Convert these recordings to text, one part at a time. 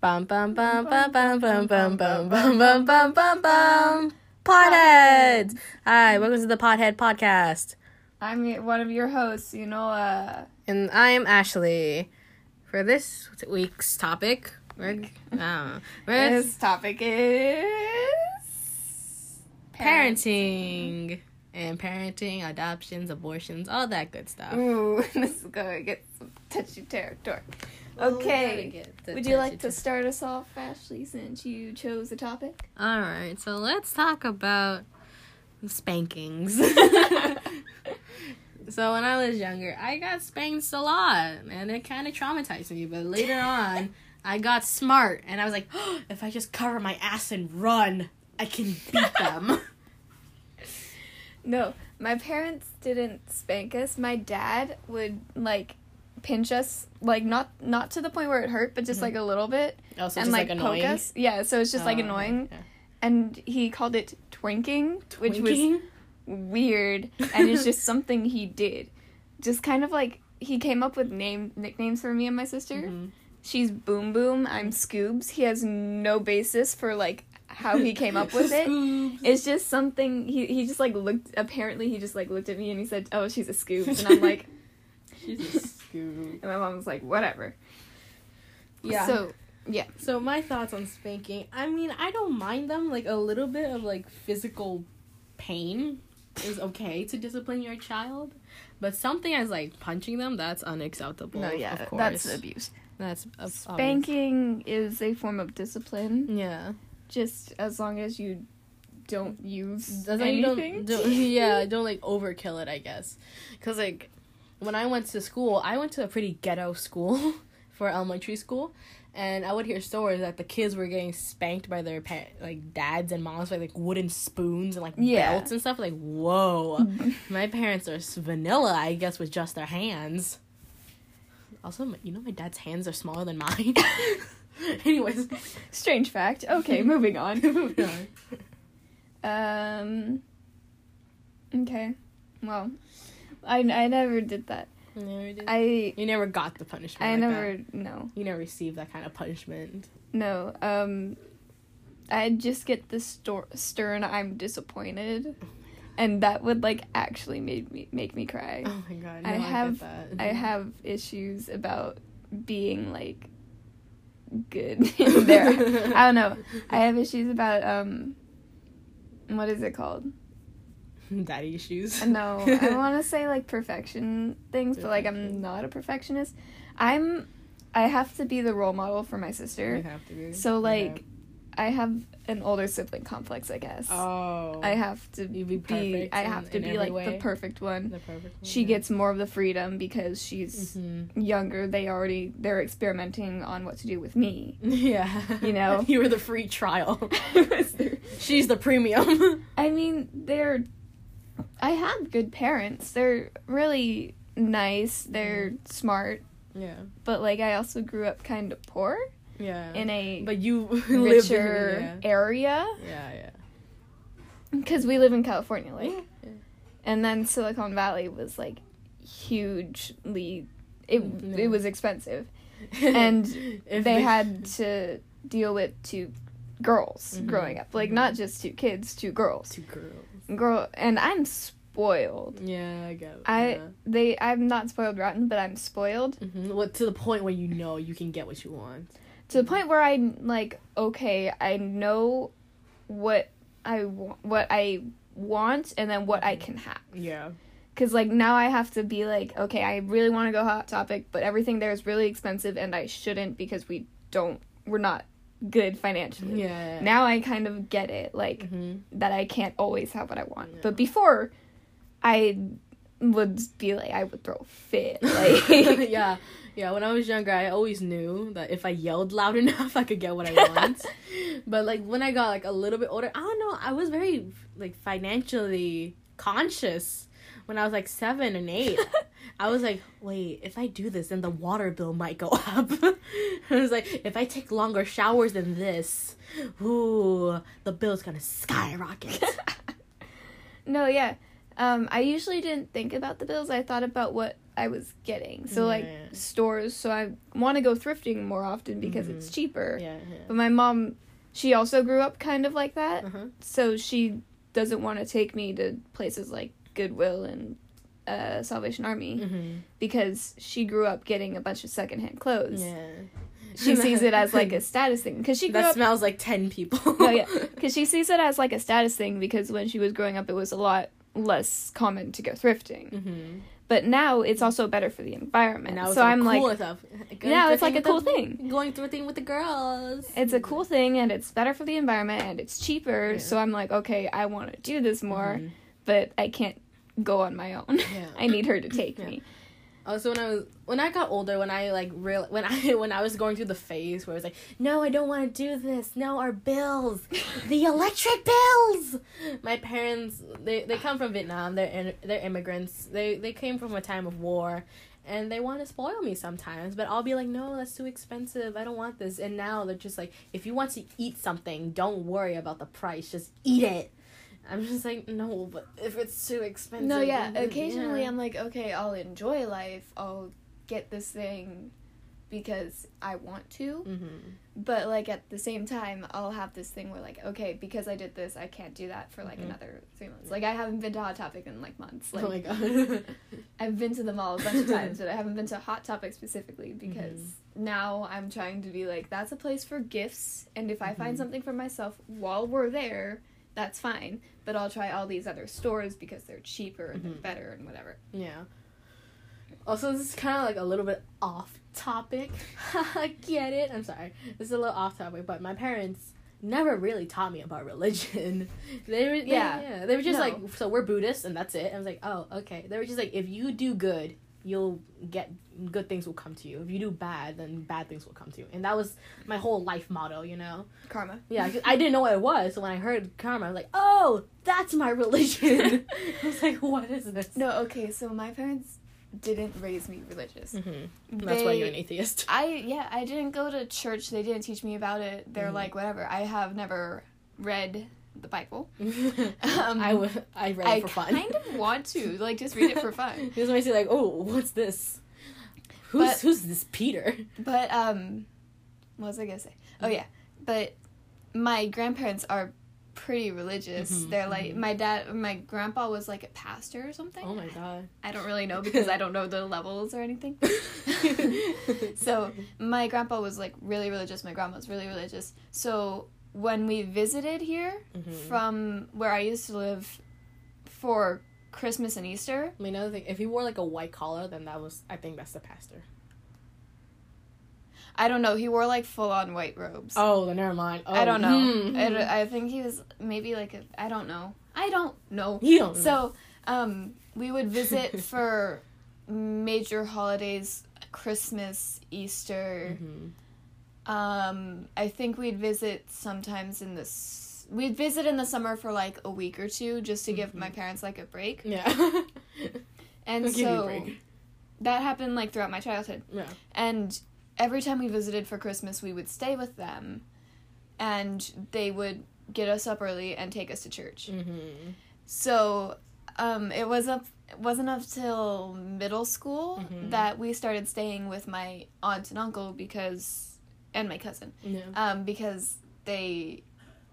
Bum bum bum bum bum bum bum bum bum bum bum bum bum. Potheads. Hi, welcome to the Pothead Podcast, I'm one of your hosts, you know, uh, and I am Ashley. For this week's topic, we're, uh, this topic is parenting and parenting, adoptions, abortions, all that good stuff. Ooh, this is gonna get some touchy territory. Okay, would you like to start us off, Ashley, since you chose the topic? All right, so let's talk about spankings. so when I was younger, I got spanked a lot, and it kind of traumatized me. But later on, I got smart, and I was like, if I just cover my ass and run, I can beat them. No, my parents didn't spank us. My dad would like pinch us, like not not to the point where it hurt, but just like a little bit, oh, so and like, like, poke us. Yeah, so it's just like Oh, annoying. okay. And he called it twinking, which was weird. And it's just something he did. Just kind of like he came up with name nicknames for me and my sister. Mhm. she's boom boom i'm scoobs. He has no basis for like how he came up with it. It's just something he, he just like looked apparently he just like looked at me and he said oh she's a scoobs. And i'm like She's and my mom was like whatever Yeah. so yeah. So my thoughts on spanking. I mean, I don't mind them. Like a little bit of like physical pain is okay to discipline your child, but something as like punching them that's unacceptable. no yeah of course. that's abuse that's spanking is a form of discipline. Yeah, just as long as you don't use you anything don't, don't yeah don't like overkill it. I guess because like when I went to school, I went to a pretty ghetto school for elementary school. And I would hear stories that the kids were getting spanked by their pa- like dads and moms by like wooden spoons and like Yeah. belts and stuff. Like, whoa, my parents are vanilla, I guess, with just their hands. Also, you know, my dad's hands are smaller than mine. Anyways, Strange fact. Okay, moving on. moving on. Um. Okay. Well, I I never did that. You never did? I you never got the punishment. I like never That. no You never received that kind of punishment. no um. I just get the stor- stern. I'm disappointed, and that would like actually make me make me cry. Oh my god! No, I I, have- that. I have issues about being like good in there. I don't know. I have issues about um. What is it called? daddy issues. No, I want to say like perfection things, but like I'm not a perfectionist. I'm I have to be the role model for my You sister. have to be. So like Okay. I have an older sibling complex, I guess. oh, I have to be be perfect I in- have to in be every like the perfect one. the perfect. one, She yeah. gets more of the freedom because she's Mhm. younger. They already they're experimenting on what to do with me. Yeah, You know? you were the free trial. She's the premium. I mean, they're. I have good parents. They're really nice. They're smart. yeah, But like, I also grew up kind of poor yeah. in a but you lived in richer area yeah, yeah, because we live in California, like, yeah. yeah. and then Silicon Valley was like hugely. It Yeah. it was expensive, and If they had to deal with two girls Mhm, growing up, like mhm. not just two kids, two girls. two girls. Girl, and I'm spoiled. Yeah, I get. It. I yeah. they I'm not spoiled rotten, but I'm spoiled Mhm. Well, to the point where you know you can get what you want. to the point where I'm like, okay, I know what I wa- what I want and then what I can have. Yeah. Cause like now I have to be like, okay, I really want to go hot topic, but everything there is really expensive and I shouldn't because we don't we're not good financially. Yeah. Now I kind of get it, like hmm that I can't always have what I want. Yeah. But before I would be like I would throw fit. Like yeah, yeah. When I was younger, I always knew that if I yelled loud enough, I could get what I want. but like when I got like a little bit older, I don't know. I was very like financially conscious when I was like seven and eight. I was like, wait, if I do this, then the water bill might go up. I was like, if I take longer showers than this, ooh, the bill's gonna skyrocket. no, yeah. Um, I usually didn't think about the bills. I thought about what I was getting. So like Yeah. stores. So I want to go thrifting more often because it's Mhm. cheaper. Yeah. But my mom, she also grew up kind of like that. Uh-huh. So she doesn't want to take me to places like Goodwill and uh, Salvation Army Mm-hmm. because she grew up getting a bunch of secondhand clothes. Yeah. She sees it as like a status thing because she grew that up. smells like ten people. Oh yeah, because she sees it as like a status thing because when she was growing up, it was a lot less common to go thrifting. Mm-hmm. But now it's also better for the environment. Now it's so I'm cool like, stuff. now it's like a cool thing. Going through a thing with the girls. It's a cool thing and it's better for the environment and it's cheaper. Yeah. So I'm like, okay, I want to do this more, Mhm. but I can't go on my own. Yeah. I need her to take Yeah. me. Oh, also, when I was when I got older, when I like real when I when I was going through the phase where I was like, no, I don't want to do this. No, our bills, the electric bills. My parents, they they come from Vietnam. They're in, they're immigrants. They they came from a time of war, and they want to spoil me sometimes. But I'll be like, no, that's too expensive. I don't want this. And now they're just like, if you want to eat something, don't worry about the price. Just eat it. I'm just like, no, but if it's too expensive. No, yeah. then- Occasionally, yeah. I'm like, okay, I'll enjoy life. I'll get this thing because I want to. Mhm. But like at the same time, I'll have this thing where like, okay, because I did this, I can't do that for like Mhm. another three months. Like I haven't been to Hot Topic in like months. Like oh my god. I've been to the mall a bunch of times, but I haven't been to Hot Topic specifically because Mm-hmm. now I'm trying to be like, that's a place for gifts, and if I find Mhm. something for myself while we're there, that's fine. But I'll try all these other stores because they're cheaper and Mhm. they're better and whatever. Yeah. Also, this is kind of like a little bit off topic. I get it. I'm sorry. This is a little off topic, but my parents never really taught me about religion. They were, they, Yeah. yeah. They were just No. like, so we're Buddhists and that's it. I was like, oh, okay. They were just like, if you do good, you'll get good things will come to you. If you do bad, then bad things will come to you. And that was my whole life motto, you know. Karma. Yeah, I didn't know what it was. So when I heard karma, I was like, oh, that's my religion. I was like, what is this? No, okay, so my parents didn't raise me religious. Mm-hmm. That's why you're an atheist. I yeah, I didn't go to church. They didn't teach me about it. They're Mhm. like whatever. I have never read the Bible. um, I would. I read I it for fun. I kind of want to like just read it for fun. This makes you like, oh, what's this? Who's But- who's this Peter? But um, what was I gonna say? Oh yeah, but my grandparents are pretty religious. Mhm, They're like mhm. my dad, my grandpa was like a pastor or something. Oh my god. I don't really know because I don't know the levels or anything. so my grandpa was like really religious. My grandma was really religious. So when we visited here Mhm. from where I used to live for Christmas and Easter, I mean, another thing, if he wore like a white collar, then that was. I think that's the pastor. I don't know. He wore like full on white robes. Oh, then never mind. Oh, I don't know. hmm, I, hmm. I think he was maybe like a. I don't know. I don't know. You don't know. So, um, we would visit for major holidays, Christmas, Easter. Mhm. Um, I think we'd visit sometimes in this. We'd visit in the summer for like a week or two just to give Mhm. my parents like a break. Yeah. And I'll give so that happened like throughout my childhood. Yeah. And every time we visited for Christmas, we would stay with them and they would get us up early and take us to church. Mm-hmm. So, um, it was up it wasn't up till middle school Mhm. that we started staying with my aunt and uncle because and my cousin Yeah. um, because they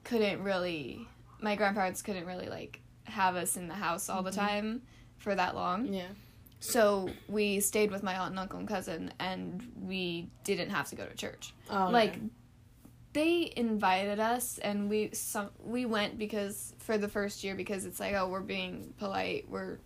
couldn't really my grandparents couldn't really like have us in the house all the Mhm. time for that long Yeah. so we stayed with my aunt and uncle and cousin and we didn't have to go to church Oh, like yeah. they invited us and we some we went because for the first year because it's like oh we're being polite we're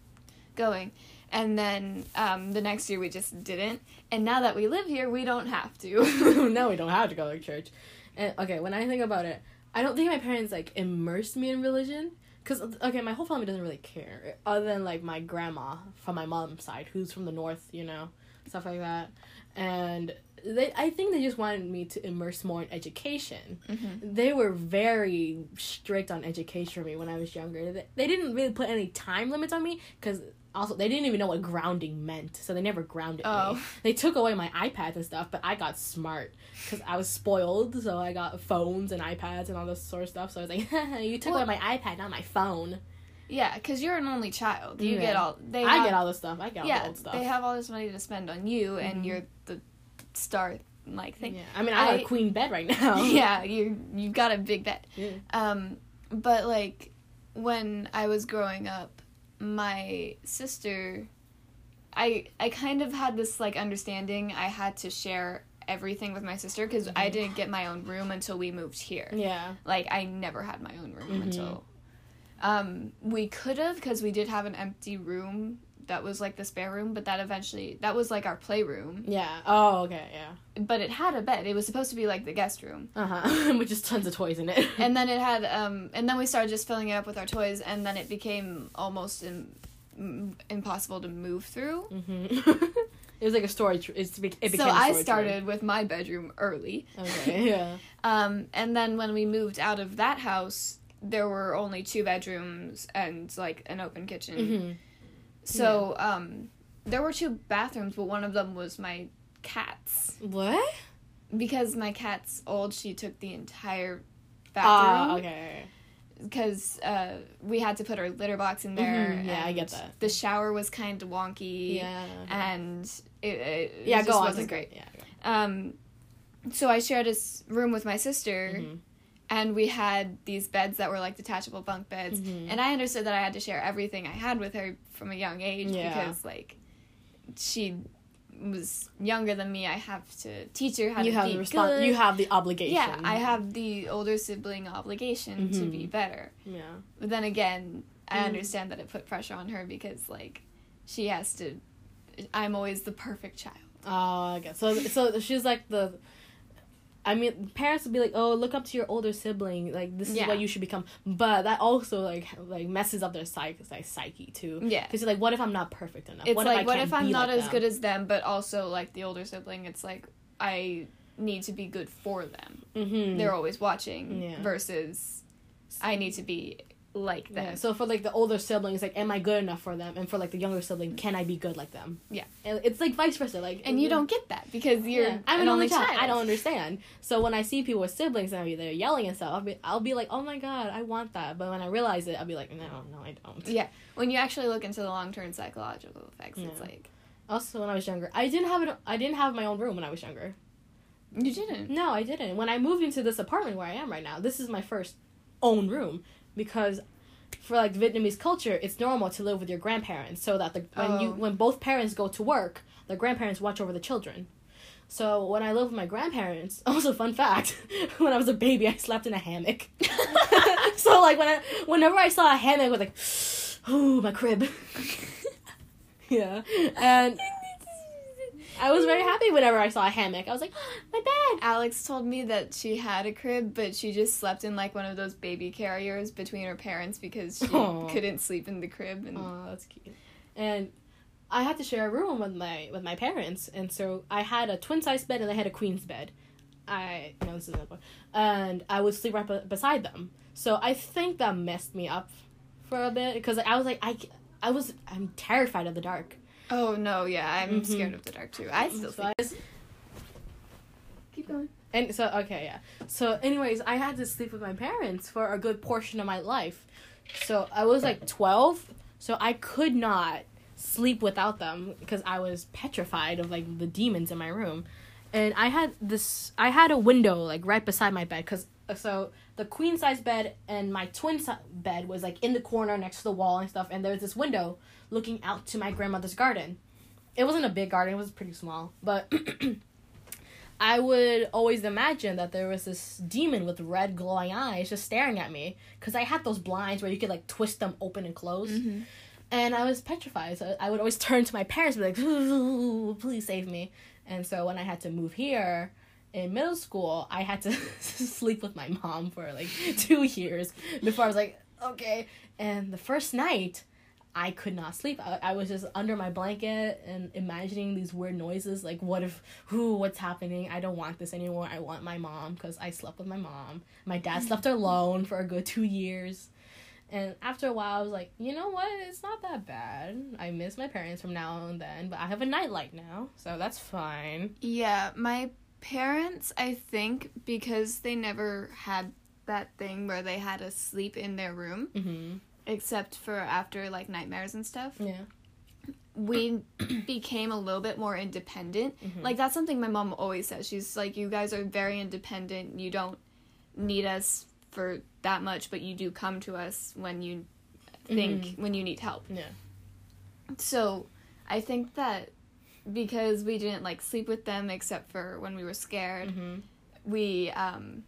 going and then um, the next year we just didn't and now that we live here we don't have to no, we don't have to go to church. And okay, when I think about it, I don't think my parents like immersed me in religion. Cause okay, my whole family doesn't really care, other than like my grandma from my mom's side, who's from the north, you know, stuff like that. And they, I think they just wanted me to immerse more in education. Mhm. They were very strict on education for me when I was younger. They, they didn't really put any time limits on me, cause also they didn't even know what grounding meant, so they never grounded me oh they took away my iPads and stuff, but I got smart because I was spoiled. So I got phones and iPads and all this sort of stuff. So I was like, "You took Well- away my iPad, not my phone." Yeah, because you're an only child. You Yeah. get all. They I have, get all this stuff. I get all the Yeah, old stuff. they have all this money to spend on you, Mhm. and you're the star like thing. yeah. I mean, I got a queen bed right now. yeah, you you've got a big bed. Yeah. Um, but like when I was growing up, my sister, I I kind of had this like understanding I had to share everything with my sister because I Mhm. didn't get my own room until we moved here. Yeah. Like I never had my own room Mhm. until um we could have because we did have an empty room that was like the spare room, but that eventually that was like our playroom. Yeah. Oh, okay. Yeah. But it had a bed. It was supposed to be like the guest room. Uh huh. With just tons of toys in it. and then it had um and then we started just filling it up with our toys and then it became almost im- m- impossible to move through hmm it was like a storage. It's it became. so i started with my bedroom early. Okay. Yeah. um and then when we moved out of that house there were only two bedrooms and like an open kitchen hmm so um there were two bathrooms but one of them was my cat's What? because my cat's old she took the entire bathroom. Ah. bathroom okay. because uh, we had to put our litter box in there. Mhm, yeah, I get that. The shower was kind of wonky. Yeah. And it, it, it yeah. just Go on. wasn't great. Yeah. Um, so I shared a s- room with my sister, Mhm. And we had these beds that were like detachable bunk beds. Mhm. And I understood that I had to share everything I had with her from a young age Yeah. because like she was younger than me. I have to teach her how You to have be the respons- good. You have the obligation. yeah, I have the older sibling obligation to Mhm. be better. Yeah. But then again, I Mm. understand that it put pressure on her because like she has to. I'm always the perfect child. Oh, I guess so. So she's like the. I mean, parents would be like, "Oh, look up to your older sibling. Like this is what you should become." But that also like like messes up their psyche, like psyche too. Yeah. Because like, what if I'm not perfect enough? It's what like if what if I'm not like as them? good as them, but also like the older sibling. It's like I need to be good for them. Mm-hmm. They're always watching. Yeah. Versus, I need to be like them. Yeah, so for like the older siblings, like, am I good enough for them? And for like the younger sibling, can I be good like them? Yeah. and it's like vice versa. Like, and you don't get that because you're Yeah. I'm an, an only only child. child. I don't understand. So when I see people with siblings and they're yelling and stuff, I'll be, I'll be like, oh my god, I want that. But when I realize it, I'll be like, no, no, I don't. Yeah, when you actually look into the long term psychological effects, it's like Also, when I was younger, I didn't have it. I didn't have my own room when I was younger. you didn't. No, I didn't. When I moved into this apartment where I am right now, this is my first own room because for like Vietnamese culture, it's normal to live with your grandparents so that the when you Oh. when both parents go to work, the grandparents watch over the children. So when I lived with my grandparents, also fun fact, when I was a baby, I slept in a hammock. so like when I whenever I saw a hammock, I was like, ooh, my crib. yeah, and I was very happy whenever I saw a hammock. I was like, my bed. Alex told me that she had a crib, but she just slept in like one of those baby carriers between her parents because she Aw. couldn't sleep in the crib. And Oh, that's cute. And I had to share a room with my with my parents, and so I had a twin size bed and I had a queen's bed. I no, this is another one, and I would sleep right be- beside them. So I think that messed me up for a bit because I was like I. I was I'm terrified of the dark. Oh no, yeah, I'm Mhm. scared of the dark too. I still So think. Keep going. And so okay, yeah. So anyways, I had to sleep with my parents for a good portion of my life. So I was like 12, so I could not sleep without them because I was petrified of like the demons in my room. And I had this I had a window like right beside my bed cuz so the queen size bed and my twin si- bed was like in the corner next to the wall and stuff and there was this window looking out to my grandmother's garden. It wasn't a big garden, it was pretty small, but I would always imagine that there was this demon with red glowing eyes just staring at me because I had those blinds where you could like twist them open and close. Mm-hmm. And I was petrified. So I would always turn to my parents and be like, please save me. And so when I had to move here in middle school, I had to sleep with my mom for like two years before I was like, okay. And the first night, I could not sleep. I, I was just under my blanket and imagining these weird noises. Like, what if, who, what's happening? I don't want this anymore. I want my mom because I slept with my mom. My dad slept alone for a good two years. And after a while, I was like, you know what? It's not that bad. I miss my parents from now and then, but I have a nightlight now, so that's fine. Yeah, my parents, I think, because they never had that thing where they had to sleep in their room, Mm-hmm. Except for after like nightmares and stuff. Yeah. we became a little bit more independent. Mhm. Like that's something my mom always says. She's like, "You guys are very independent. You don't need us for that much, but you do come to us when you think Mhm. when you need help." Yeah. So, I think that because we didn't like sleep with them except for when we were scared, Mm-hmm. we um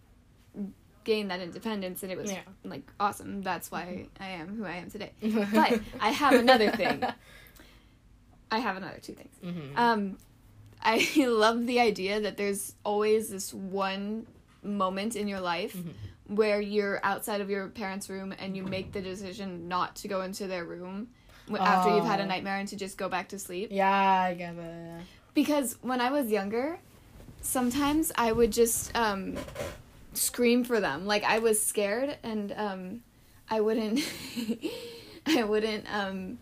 gained that independence and it was Yeah. like awesome. That's why I am who I am today. But I have another thing. I have another two things. Mm-hmm. Um, I love the idea that there's always this one moment in your life Mhm. where you're outside of your parents' room and you make the decision not to go into their room w- after you've had a Oh. nightmare and to just go back to sleep. yeah, I get it. Because when I was younger, sometimes I would just um, scream for them. Like I was scared and um, I wouldn't. I wouldn't. Um,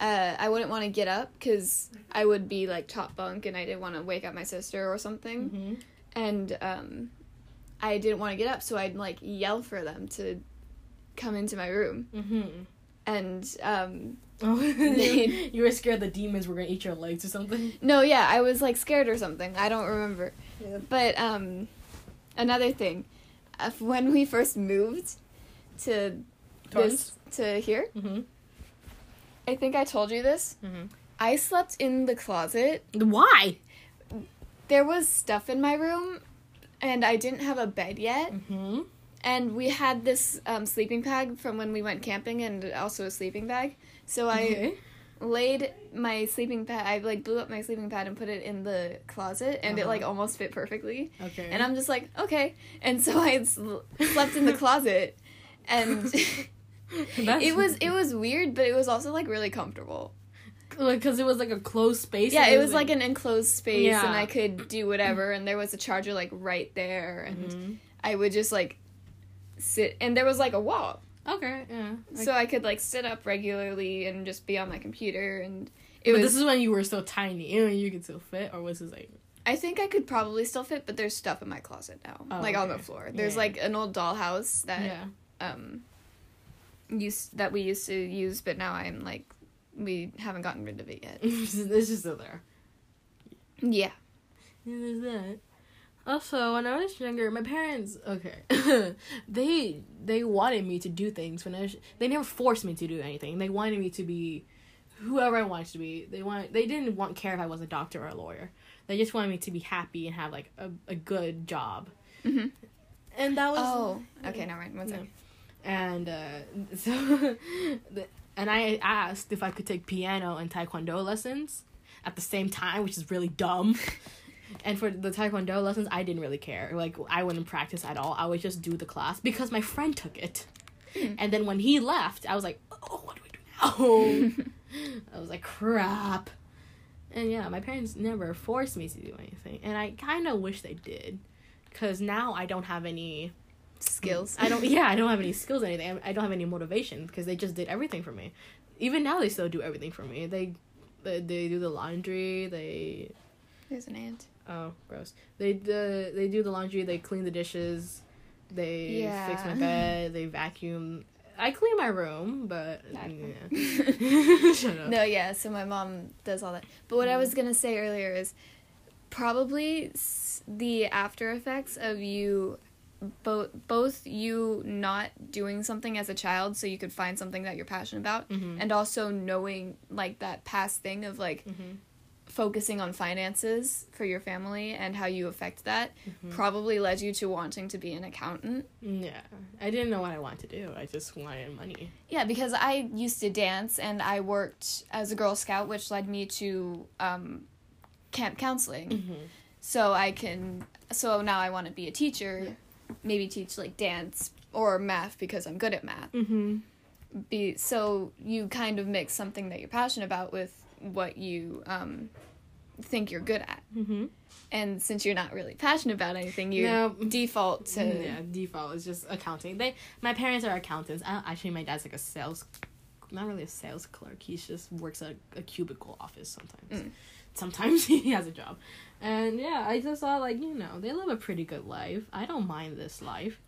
uh, I wouldn't want to get up because I would be like top bunk and I didn't want to wake up my sister or something. Mm-hmm. And um, I didn't want to get up, so I'd like yell for them to come into my room. Mm-hmm. And um, Oh, you were scared the demons were gonna eat your legs or something. No, yeah, I was like scared or something. I don't remember. Yeah. But um, another thing, uh, when we first moved to this to here, Mm-hmm. I think I told you this. Mm-hmm. I slept in the closet. Why? There was stuff in my room, and I didn't have a bed yet. Mm-hmm. And we had this um, sleeping bag from when we went camping, and also a sleeping bag. So I Okay. laid my sleeping pad. I like blew up my sleeping pad and put it in the closet, and it Uh-huh. like almost fit perfectly. Okay. And I'm just like, okay. And so I slept in the closet, and it was it was weird, but it was also like really comfortable. because it was like a closed space. Yeah, it was like an enclosed space, Yeah. and I could do whatever. And there was a charger like right there, and Mhm. I would just like sit. And there was like a wall, Okay. Yeah. so I could like sit up regularly and just be on my computer. And it but was. this is when you were still tiny. You know, you could still fit, or was this like? I think I could probably still fit, but there's stuff in my closet now, Oh, like on the floor. There's Yeah. like an old dollhouse that yeah. um used that we used to use, but now I'm like we haven't gotten rid of it yet. it's just still there. Yeah. Yeah, there's that. Also, when I was younger, my parents okay, they they wanted me to do things when I was. They never forced me to do anything. They wanted me to be whoever I wanted to be. They want. They didn't want care if I was a doctor or a lawyer. They just wanted me to be happy and have like a, a good job. hmm And that was Oh, okay. Never mind. One No. and uh, so the, and I asked if I could take piano and taekwondo lessons at the same time, which is really dumb. and for the taekwondo lessons, I didn't really care. Like I wouldn't practice at all. I would just do the class because my friend took it. Hmm. And then when he left, I was like, "Oh, what do we do now?" I was like, "Crap." And yeah, my parents never forced me to do anything, and I kind of wish they did, because now I don't have any Skills. I don't. Yeah, I don't have any skills or anything. I I don't have any motivation because they just did everything for me. Even now, they still do everything for me. They, they, they do the laundry. They There's an ant. Oh gross. They the they do the laundry. They clean the dishes. They fix my bed. They vacuum. I clean my room, but yeah. Shut up. No, yeah. So my mom does all that. But what I was gonna say earlier is probably the after effects of you both both you not doing something as a child so you could find something that you're passionate about Mhm. and also knowing like that past thing of like Mhm. Focusing on finances for your family and how you affect that Mhm. probably led you to wanting to be an accountant. Yeah, I didn't know what I wanted to do. I just wanted money. Yeah, because I used to dance and I worked as a Girl Scout, which led me to um, camp counseling. Mm-hmm. So I can, so now I want to be a teacher, maybe teach like dance or math because I'm good at math. Mm-hmm. Be so you kind of mix something that you're passionate about with what you um, think you're good at. Mm-hmm. And since you're not really passionate about anything, you No. default to yeah, default is just accounting. They, my parents are accountants. I, actually, my dad's like a sales, not really a sales clerk. He just works at a cubicle office sometimes. Mm. Sometimes he has a job, and yeah, I just thought like you know they live a pretty good life. I don't mind this life,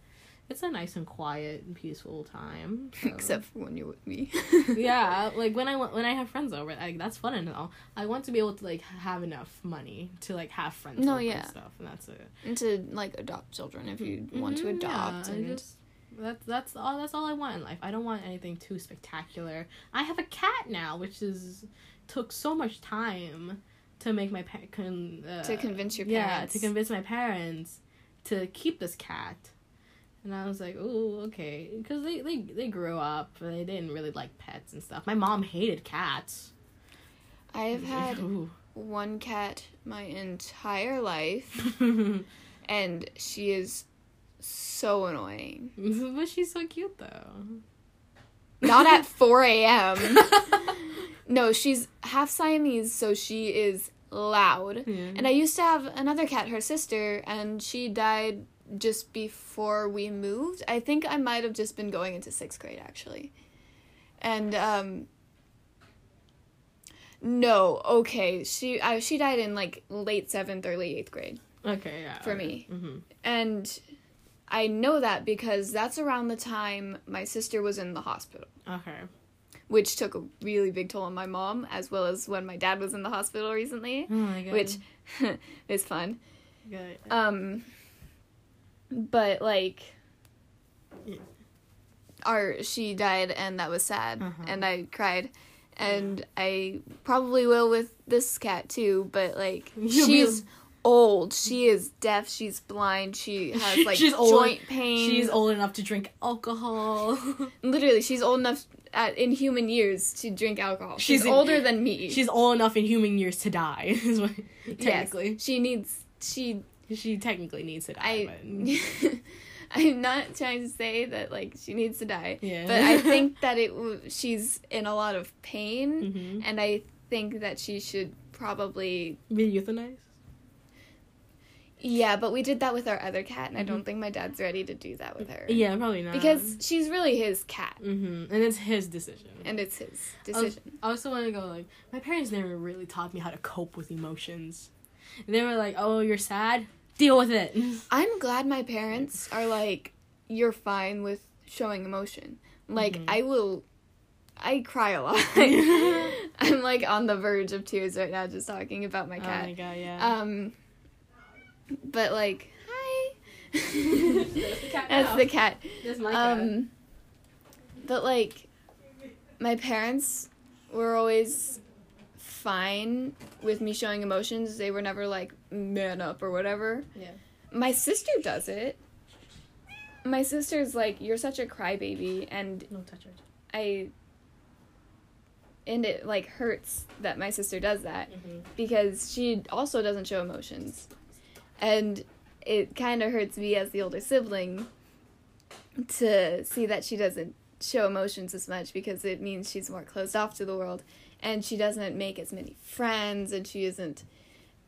it's a nice and quiet and peaceful time. so- Except for when you're with me. yeah, like when I when I have friends over, like that's fun and all. I want to be able to like have enough money to like have friends No, over yeah. and stuff, and that's it. and to like adopt children if you want to adopt. yeah, and just that's that's all that's all I want in life. I don't want anything too spectacular. I have a cat now, which is took so much time to make my pa- con- uh, To convince your Yeah, parents. to convince my parents to keep this cat. And I was like, oh, okay, because they, they they grew up, they didn't really like pets and stuff. My mom hated cats. I've had Ooh. one cat my entire life, and she is so annoying. but she's so cute though. Not at 4 a.m. No, she's half Siamese, so she is loud. Yeah. And I used to have another cat, her sister, and she died just before we moved. I think I might have just been going into sixth grade actually. And um no, okay. She I, she died in like late seventh, early eighth grade. okay, yeah. For me. hmm And I know that because that's around the time my sister was in the hospital, Okay. which took a really big toll on my mom, as well as when my dad was in the hospital recently, Oh my god. which is fun. Good. Um, but like, Yeah. our she died, and that was sad, Uh-huh. and I cried, and I probably will with this cat too. But like, You'll she's old. She is deaf. She's blind. She has like She's old. joint pain. She's old enough to drink alcohol. Literally, she's old enough at, in human years to drink alcohol. She's, She's in- older than me. She's old enough in human years to die. Is what Yes, technically she needs. She. She technically needs to die. I, I'm not trying to say that like she needs to die, Yeah. but I think that it. w- She's in a lot of pain, Mhm. and I think that she should probably. Be euthanized. Yeah, but we did that with our other cat, and I don't think my dad's ready to do that with her. Mm-hmm. Yeah, probably not. because she's really his cat, hmm and it's his decision. and it's his I was- decision. I also want to go like my parents never really taught me how to cope with emotions. They were like, "Oh, you're sad. Deal with it." I'm glad my parents are like, you're fine with showing emotion. Like, Mhm. I will. I cry a lot. I'm like on the verge of tears right now just talking about my cat. Oh cat. my god, yeah. Um, but like, hi. cat That's the cat. That's my cat. Um, but like, my parents were always fine with me showing emotions. They were never like man up or whatever. Yeah. My sister does it. My sister's like, you're such a crybaby, and No touch it. I. And it like hurts that my sister does that Mm-hmm. because she also doesn't show emotions. And it kind of hurts me as the older sibling to see that she doesn't show emotions as much because it means she's more closed off to the world and she doesn't make as many friends and she isn't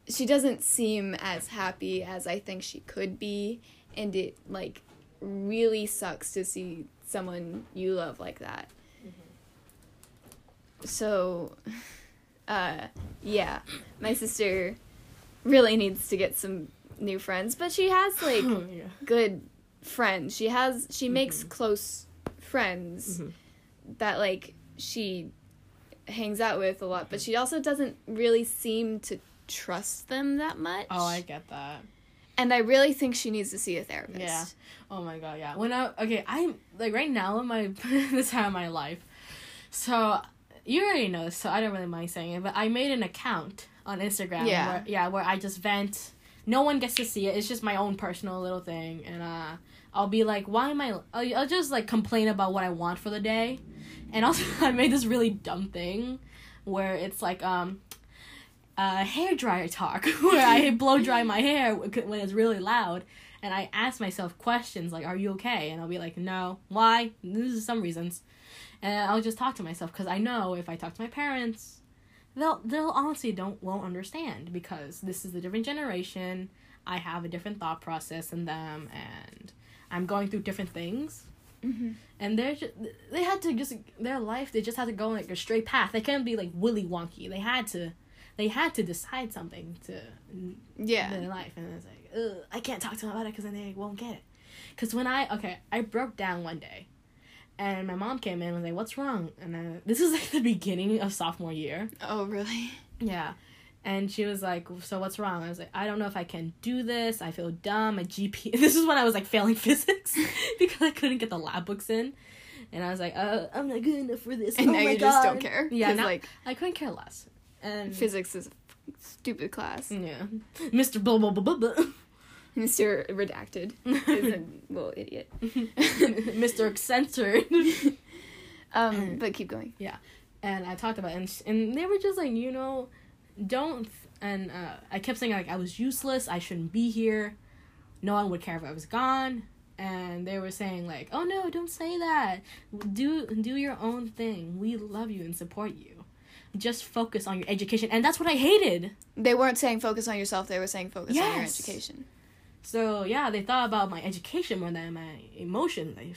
she doesn't seem as happy as I think she could be and it like really sucks to see someone you love like that. So uh yeah, my sister really needs to get some new friends, but she has like yeah. good friends. She has she makes Mhm. close friends Mhm. that like she hangs out with a lot, but she also doesn't really seem to trust them that much. Oh, I get that. and I really think she needs to see a therapist. Yeah. Oh my god, yeah. When I okay, I'm like right now in my this time of my life. So you already know this, so I don't really mind saying it, but I made an account on Instagram Yeah. where yeah, where I just vent. No one gets to see it. It's just my own personal little thing and uh I'll be like, why am I I'll, I'll just like complain about what I want for the day. And also I made this really dumb thing where it's like um uh, hair dryer talk where I blow dry my hair when it's really loud and I ask myself questions like are you okay? And I'll be like no. Why? This is some reasons. And I'll just talk to myself because I know if I talk to my parents they'll they'll honestly don't won't understand because this is a different generation. I have a different thought process than them and I'm going through different things hmm and they're just they had to just their life they just had to go like a straight path they couldn't be like willy wonky they had to they had to decide something to Yeah. their life and it's like Ugh, i can't talk to them about it because then they won't get it Because when I okay, I broke down one day, and my mom came in and was like, "What's wrong?" And then this is like the beginning of sophomore year. Oh, really? Yeah. And she was like, "So what's wrong?" I was like, "I don't know if I can do this. I feel dumb. My GP." This is when I was like failing physics because I couldn't get the lab books in, and I was like, uh, "I'm not good enough for this." And oh now my you God. just don't care. Yeah, now- like I couldn't care less. And physics is stupid class. yeah, Mr. Blah blah blah blah blah. Mr. Redacted is a little idiot. Mr. Eccentric. Um, but keep going. Yeah, and I talked about it, and, and they were just like, you know, don't. And uh, I kept saying like I was useless. I shouldn't be here. No one would care if I was gone. And they were saying like, oh no, don't say that. Do do your own thing. We love you and support you. Just focus on your education, and that's what I hated. They weren't saying focus on yourself. They were saying focus on your Yes. education. So yeah, they thought about my education more than my emotion. They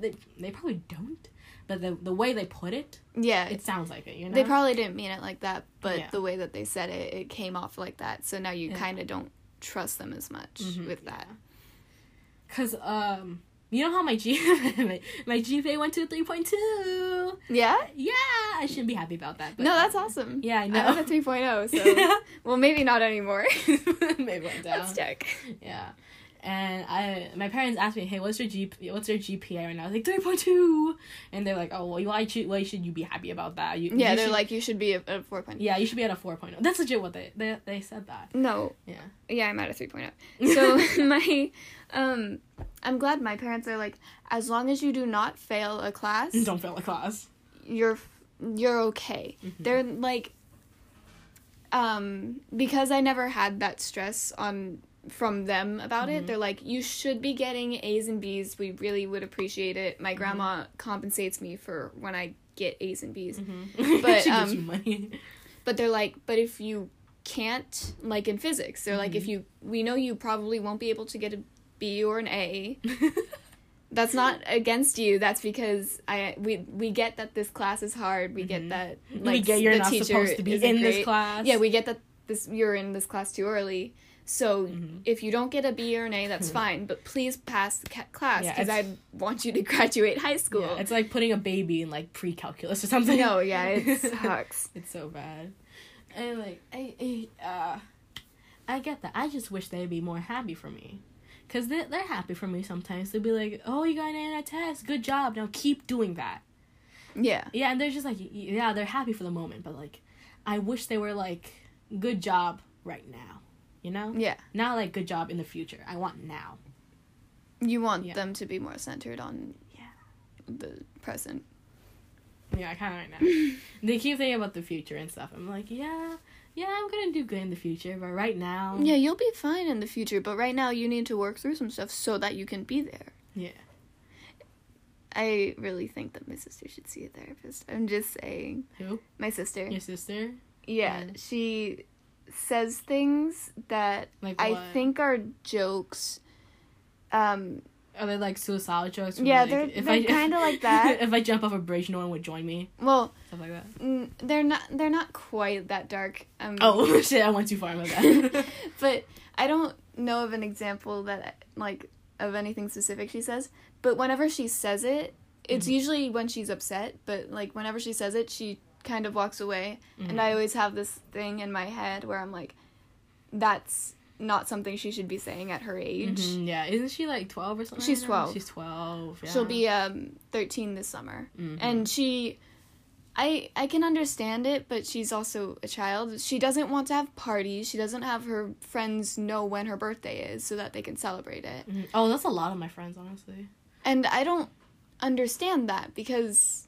they they probably don't, but the the way they put it, Yeah, it sounds like it. You know. they probably didn't mean it like that, but Yeah. the way that they said it, it came off like that. So now you Yeah. kind of don't trust them as much Mhm, with that. Cause um, you know how my G my, my GPA went to three point two. Yeah. Yeah, I shouldn't be happy about that. But no, that's awesome. Yeah, I I know. have a 3.0, so well, maybe not anymore. Maybe went down. Let's check. Yeah. And I, my parents asked me, "Hey, what's your G, what's your GPA right now?" I was like three point two, and they're like, "Oh, well, why should, why should you be happy about that?" You, Yeah, you they're should- like you should be at a 4.0. "Yeah, you should be at a 4.0. That's legit what they, they, they said that. No. Yeah. Yeah, I'm at a 3.0. So my um I'm glad my parents are like as long as you do not fail a class, Don't fail a class. you're you're okay. Mhm. They're like um because I never had that stress on from them about Mhm. it. They're like you should be getting A's and B's. We really would appreciate it. Mm-hmm. My grandma compensates me for when I get A's and B's. Mm-hmm. But, she gives um, you money. But they're like, but if you can't, like in physics, they're like, if you, we know you probably won't be able to get a B or an A. That's not against you. That's because I we we get that this class is hard. We get that we like get you're the not teacher supposed to be in this class. Yeah, we get that this you're in this class too early. So Mhm. if you don't get a B or an A, that's fine. But please pass the ca- class Yeah, because I want you to graduate high school. Yeah, it's like putting a baby in like pre-calculus or something. no, yeah, it sucks. It's so bad. And like I, I uh I get that. I just wish they'd be more happy for me. Cause they they're happy for me sometimes. They'll be like, "Oh, you got an A on that test. Good job. Now keep doing that." Yeah. Yeah, and they're just like, yeah, they're happy for the moment, but like, I wish they were like, "Good job right now," you know? Yeah. Not like good job in the future. I want now. You want Yeah. them to be more centered on Yeah. the present. Yeah, I kind of right now. they keep thinking about the future and stuff. I'm like, yeah, yeah, I'm gonna do good in the future, but right now, Yeah, you'll be fine in the future, but right now you need to work through some stuff so that you can be there. yeah. I really think that my sister should see a therapist. I'm just saying. Who? My sister. Your sister? Yeah, Yeah. she says things that Like I think are jokes. Um, Are they like suicidal jokes? Yeah, like, they're- if they're I- kinda like that. if I jump off a bridge, no one would join me. well, Stuff like that. mm, they're not they're not quite that dark. Um, Oh shit! I went too far with that. but I don't know of an example that like of anything specific she says. But whenever she says it, it's Mhm. usually when she's upset. But like whenever she says it, she kind of walks away, Mhm. and I always have this thing in my head where I'm like, that's not something she should be saying at her age. Mhm, yeah, isn't she like twelve or something? She's right 12. She's twelve. Yeah. She'll be um 13 this summer, Mhm. and she. I, I can understand it, but she's also a child. She doesn't want to have parties. She doesn't have her friends know when her birthday is so that they can celebrate it. Mhm. Oh, that's a lot of my friends, honestly. And I don't understand that because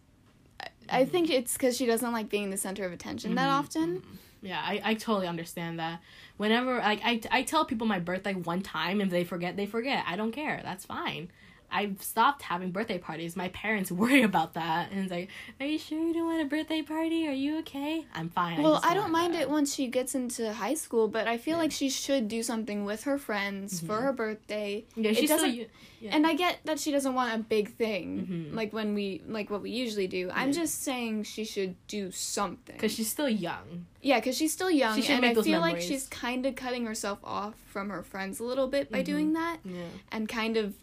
I, Mm-hmm. think it's because she doesn't like being the center of attention that Mhm, often. mhm. Yeah, I, I totally understand that. Whenever like I, I tell people my birthday one time, if they forget, they forget. I don't care. That's fine. I've stopped having birthday parties. My parents worry about that, and it's like, "Are you sure you don't want a birthday party? Are you okay?" I'm fine. Well, just I don't mind that. it once she gets into high school, but I feel Yeah. like she should do something with her friends for Mhm. her birthday. Yeah, still. doesn't- u- Yeah. And I get that she doesn't want a big thing Mhm. like when we like what we usually do. I'm just saying she should do something. because she's still young. Yeah, because she's still young, She and I feel like she's kind of cutting herself off from her friends a little bit by Mhm. doing that, Yeah. and kind of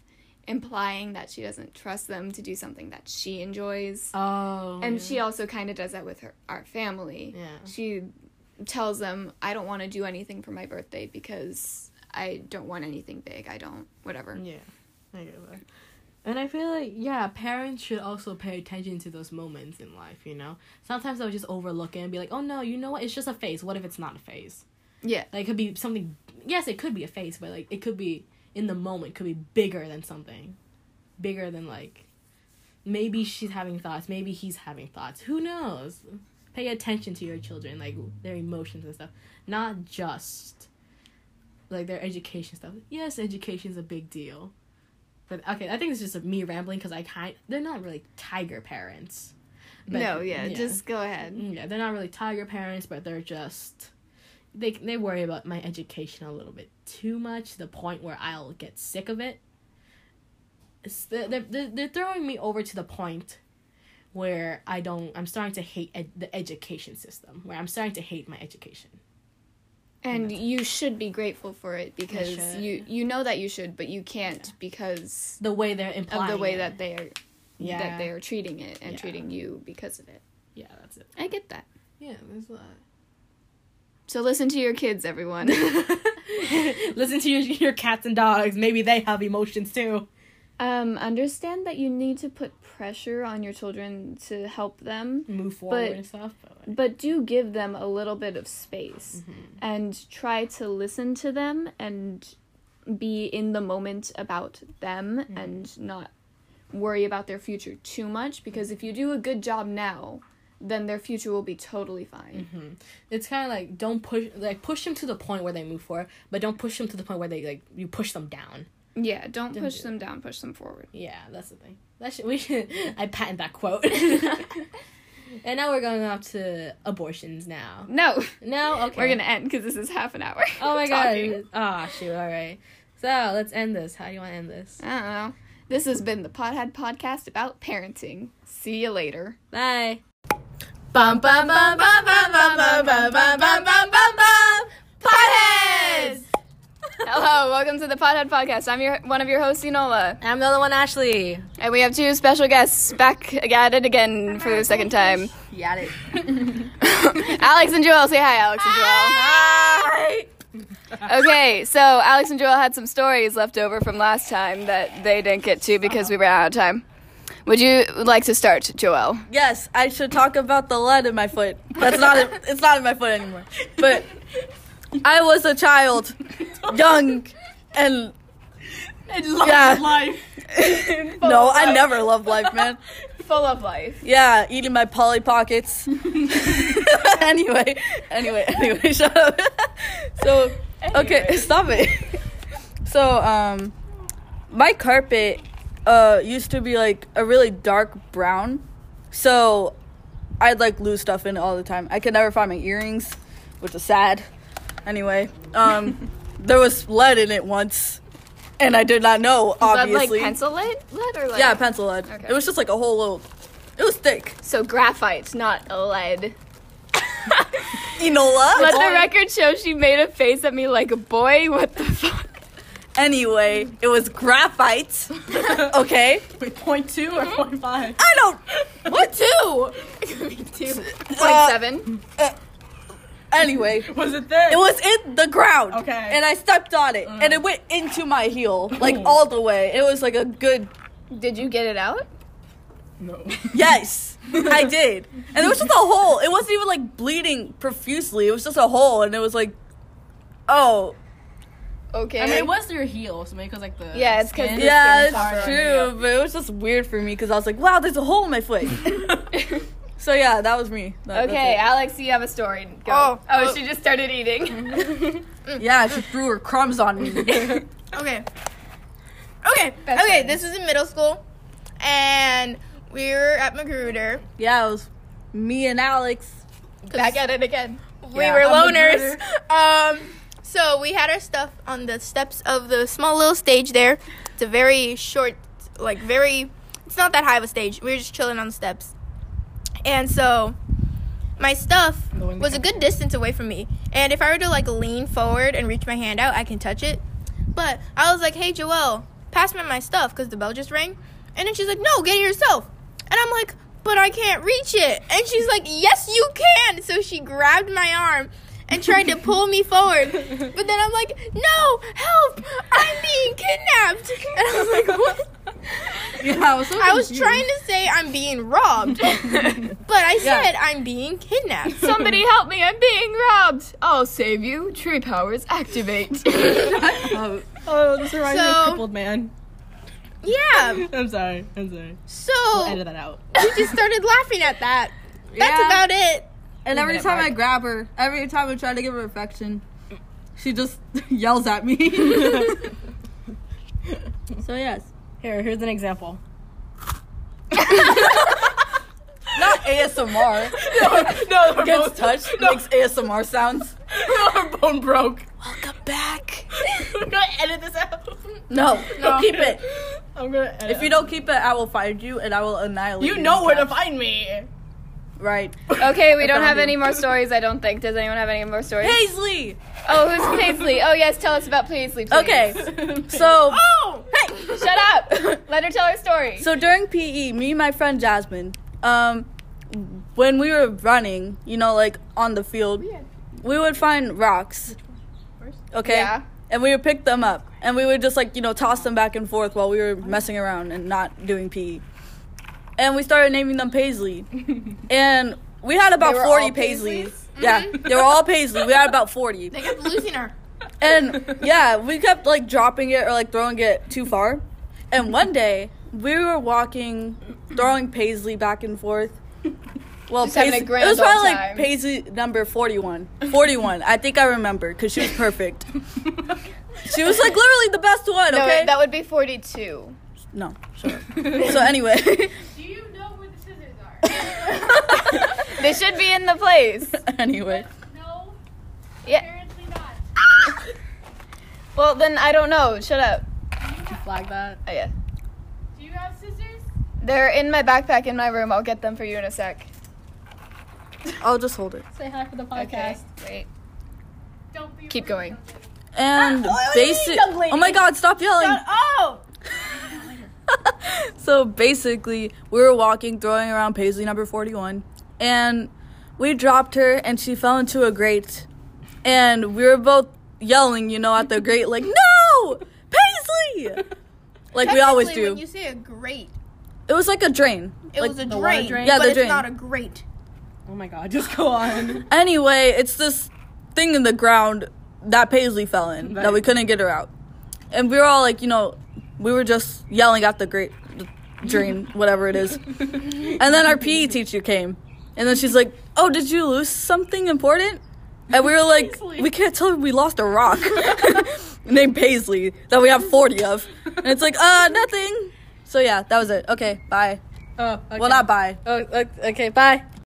implying that she doesn't trust them to do something that she enjoys. Oh. and yeah. she also kind of does that with her our family. Yeah. She tells them, "I don't want to do anything for my birthday because I don't want anything big. I don't whatever." Yeah, I get that. And I feel like yeah, parents should also pay attention to those moments in life. You know, sometimes they'll just overlook it and be like, "Oh no, you know what? It's just a phase. What if it's not a phase? Yeah. Like it could be something. Yes, it could be a phase, but like it could be in the moment. Could be bigger than something, bigger than like maybe she's having thoughts. Maybe he's having thoughts. Who knows? Pay attention to your children, like their emotions and stuff, not just like their education stuff. Yes, education is a big deal, but okay, I think it's just me rambling because I kind they're not really tiger parents. But- no, yeah, just go ahead. Mm, yeah, they're not really tiger parents, but they're just they they worry about my education a little bit too much to the point where I'll get sick of it. They're, they're, they're throwing me over to the point where I don't. I'm starting to hate ed- the education system. Where I'm starting to hate my education. And you should be grateful for it because you you know that you should, but you can't because The way they're of the way it. that they are yeah that they are treating it and Yeah. treating you because of it. yeah that's it. I get that. Yeah, there's a lot. So listen to your kids, everyone. Listen to your your cats and dogs. Maybe they have emotions too. um, understand that you need to put pressure on your children to help them, Move forward But- and stuff. But, but do give them a little bit of space Mhm. and try to listen to them and be in the moment about them and not worry about their future too much because if you do a good job now, then their future will be totally fine. hmm It's kind of like don't push like push them to the point where they move forward, but don't push them to the point where they like you push them down. Yeah, don't Don't push do them down, push them forward. Yeah, that's the thing. That should we should I patent that quote. and now we're going off to abortions now. No, No, okay. we're gonna end because this is half an hour. Oh my god. Oh shoot. All right. So let's end this. How do you want to end this? I don't know. This has been the Pothead Podcast about parenting. See you later. Bye. Bum bum bum bum bum bum bum bum bum bum bum bum bum. Potheads. Hello, welcome to the Pothead Podcast. I'm your one of your hosts, Enola, I'm the other one, Ashley. and we have two special guests back at it again for the second time. Got it. Alex and Joel, say hi, Alex and Joel. Hi. Okay, so Alex and Joel had some stories left over from last time that they didn't get to because we ran out of time. Would you like to start, Joel? Yes, I should talk about the lead in my foot. That's not. In, it's not in my foot anymore. But I was a child, young, and yeah. life. no, I never loved life, man. Full of life. Yeah, eating my Polly Pockets. anyway, anyway, anyway, shut up. so, okay, stop it. So, um, my carpet, uh, used to be like a really dark brown. So, I'd like lose stuff in it all the time. I could never find my earrings, which is sad. Anyway, um, there was lead in it once, and I did not know. Is that Obviously, like pencil lead, lead or like yeah, pencil lead. Okay. It was just like a whole little. It was thick. So graphite, not lead. Enola. Let the record show she made a face at me like, a boy, what the fuck? Anyway, it was graphite. okay. Wait, point two or point mm-hmm. five? I don't. What two? Two uh, point Uh, seven. Anyway, Was it there? it was in the ground. Okay. And I stepped on it, and it mm. went into my heel, like all the way. It was like a good Did you get it out? no. yes. I did, and it was just a hole. It wasn't even like bleeding profusely. It was just a hole, and it was like, oh, Okay. I mean, it was your heel, so maybe because like the Yeah, it's 'cause skin. the- yeah, it's is hard. true. But it was just weird for me because I was like, wow, there's a hole in my foot. so yeah, that was me. That- okay, it. Alex, you have a story. Go. Oh, oh, oh. she just started eating. Yeah, she threw her crumbs on me. Okay. Okay. Best okay. friends. This was in middle school, and we were at Magruder. yeah, it was me and Alex. Back at it again. We Yeah, were I'm loners. Um. So we had our stuff on the steps of the small little stage there. It's a very short, like very. It's not that high of a stage. We were just chilling on the steps, and so my stuff was a good distance away from me. And if I were to like lean forward and reach my hand out, I can touch it. But I was like, "Hey, Joelle, pass me my stuff because the bell just rang. And then she's like, no, get it yourself. And I'm like, but I can't reach it. And she's like, yes, you can. So she grabbed my arm and tried to pull me forward. But then I'm like, no, help, I'm being kidnapped. And I was like, what? Yeah, I was, so I was trying to say I'm being robbed, but I Yeah. said I'm being kidnapped. Somebody help me! I'm being robbed. I'll save you. Tree powers activate. Oh, Oh, this reminds me of So- crippled man. Yeah. I'm sorry. I'm sorry. So We'll edit that out. we just started laughing at that. That's Yeah. about it. And every minute time I grab her, every time I try to give her affection, she just yells at me. so yes, Here, here's an example. not ASMR. no, her Gets touched, no. makes ASMR sounds. her bone broke. Welcome back. I'm gonna edit this out. No, No. keep it. I'm gonna edit. If you don't keep it, I will find you and I will annihilate you. you know where to find me. Caps. Right. okay, we don't have you. any more stories. I don't think. Does anyone have any more stories? Paisley! Oh, who's Paisley? Oh yes, tell us about Paisley. Please. Okay, so Oh! Hey, shut up. Let her tell her story. So during PE, me and my friend Jasmine, um, when we were running, you know, like on the field, we would find rocks. Okay. Yeah. And we would pick them up, and we would just like you know toss them back and forth while we were messing around and not doing PE. And we started naming them Paisley, and we had about They were forty all Paisleys. Paisleys? Yeah, they were mm-hmm. all Paisley. We had about forty. They kept losing her. And yeah, we kept like dropping it or like throwing it too far. And one day we were walking, throwing Paisley back and forth. Well, Just a Paisley, grand it was probably time. like Paisley number 41. 41. I think I remember because she was perfect. She was like literally the best one, no, okay? that would be forty-two. no, sure. So anyway, Do you know where the scissors are? They should be in the place. anyway. No, Yeah. apparently not. Well, then I don't know. Shut up. Flag that. Oh, yeah. Do you have scissors? They're in my backpack in my room. I'll get them for you in a sec. I'll just hold it. Say hi for the podcast. Okay. Wait. Don't be Keep rude, going. Oh, young lady. And what do basic. Oh my God! Stop yelling. Oh! so basically, we were walking, throwing around Paisley number 41, and we dropped her, and she fell into a grate. And we were both yelling, you know, at the grate, like, No! Paisley! Like we always do. When you say a grate, It was like a drain. it Like, was a the water drain, drain? Yeah, but the it's not a grate. Oh my god, just go on. Anyway, it's this thing in the ground that Paisley fell in that we couldn't get her out. And we were all like, you know, we were just yelling at the grate the drain, whatever it is. And then our PE teacher came. And then she's like, Oh, did you lose something important? And we were like, Paisley. We can't tell her we lost a rock named Paisley that we have 40 of. And it's like, Uh, nothing. So yeah, that was it. Okay, bye. Oh, okay. Well, not bye. Oh, okay, bye.